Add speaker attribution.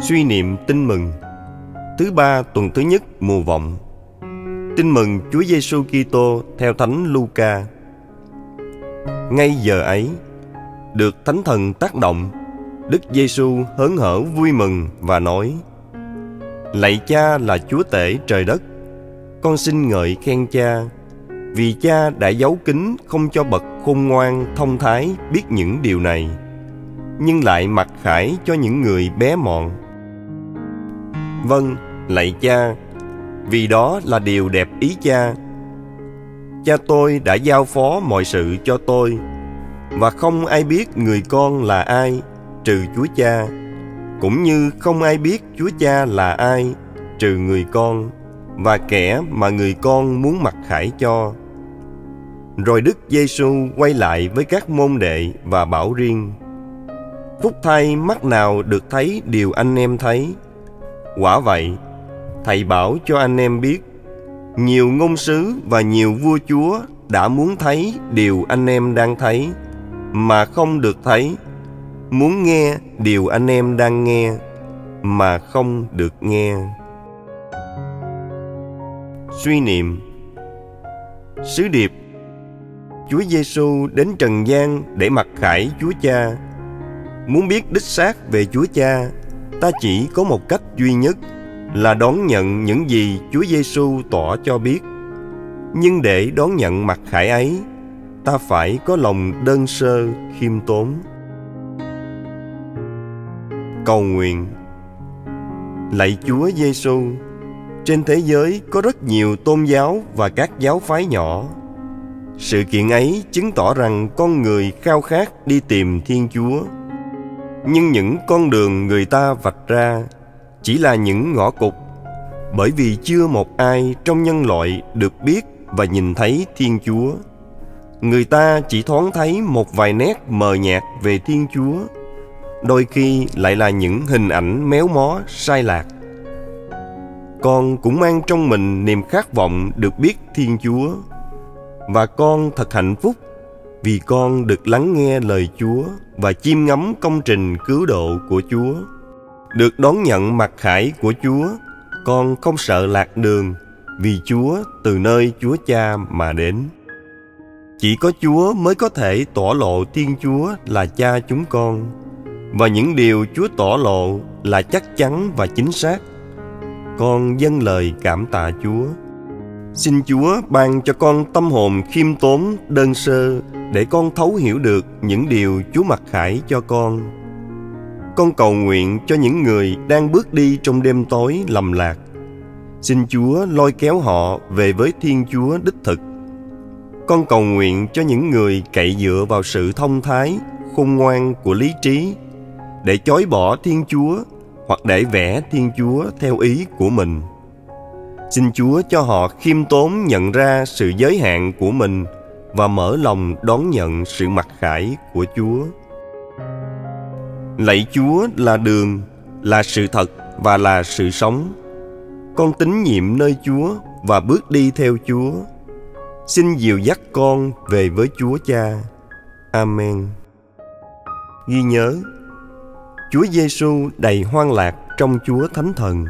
Speaker 1: Suy niệm tin mừng Thứ ba tuần thứ nhất mùa vọng Tin mừng Chúa Giêsu Kitô theo Thánh Luca. Ngay giờ ấy, được Thánh Thần tác động, Đức Giêsu hớn hở vui mừng và nói: Lạy Cha là Chúa tể trời đất, con xin ngợi khen Cha, vì Cha đã giấu kín không cho bậc khôn ngoan thông thái biết những điều này, nhưng lại mặc khải cho những người bé mọn. Vâng, lạy Cha, vì đó là điều đẹp ý cha. Cha tôi đã giao phó mọi sự cho tôi, và không ai biết người con là ai trừ Chúa Cha, cũng như không ai biết Chúa Cha là ai trừ người con và kẻ mà người con muốn mặc khải cho. Rồi Đức Giêsu quay lại với các môn đệ và bảo riêng: Phúc thay mắt nào được thấy điều anh em thấy. Quả vậy, thầy bảo cho anh em biết nhiều ngôn sứ và nhiều vua chúa đã muốn thấy điều anh em đang thấy mà không được thấy. Muốn nghe điều anh em đang nghe mà không được nghe. Suy niệm. Sứ điệp. Chúa Giêsu đến trần gian để mặc khải Chúa Cha. Muốn biết đích xác về Chúa Cha, ta chỉ có một cách duy nhất là đón nhận những gì Chúa Giêsu tỏ cho biết. Nhưng để đón nhận mặt khải ấy, ta phải có lòng đơn sơ, khiêm tốn. Cầu nguyện Lạy Chúa Giêsu, trên thế giới có rất nhiều tôn giáo và các giáo phái nhỏ. Sự kiện ấy chứng tỏ rằng con người khao khát đi tìm Thiên Chúa. Nhưng những con đường người ta vạch ra chỉ là những ngõ cụt bởi vì chưa một ai trong nhân loại được biết và nhìn thấy Thiên Chúa. Người ta chỉ thoáng thấy một vài nét mờ nhạt về Thiên Chúa, đôi khi lại là những hình ảnh méo mó sai lạc. Con cũng mang trong mình niềm khát vọng được biết Thiên Chúa và con thật hạnh phúc vì con được lắng nghe lời Chúa và chiêm ngắm công trình cứu độ của Chúa. Được đón nhận mặt khải của Chúa, con không sợ lạc đường vì Chúa từ nơi Chúa Cha mà đến. Chỉ có Chúa mới có thể tỏ lộ Thiên Chúa là cha chúng con và những điều Chúa tỏ lộ là chắc chắn và chính xác. Con dâng lời cảm tạ Chúa. Xin Chúa ban cho con tâm hồn khiêm tốn, đơn sơ để con thấu hiểu được những điều Chúa mặc khải cho con con cầu nguyện cho những người đang bước đi trong đêm tối lầm lạc. Xin Chúa lôi kéo họ về với Thiên Chúa đích thực. Con cầu nguyện cho những người cậy dựa vào sự thông thái, khôn ngoan của lý trí để chối bỏ Thiên Chúa hoặc để vẽ Thiên Chúa theo ý của mình. Xin Chúa cho họ khiêm tốn nhận ra sự giới hạn của mình và mở lòng đón nhận sự mặc khải của Chúa. Lạy Chúa là đường, là sự thật và là sự sống. Con tín nhiệm nơi Chúa và bước đi theo Chúa. Xin dìu dắt con về với Chúa Cha. Amen. Ghi nhớ, Chúa Giêsu đầy hoan lạc trong Chúa Thánh Thần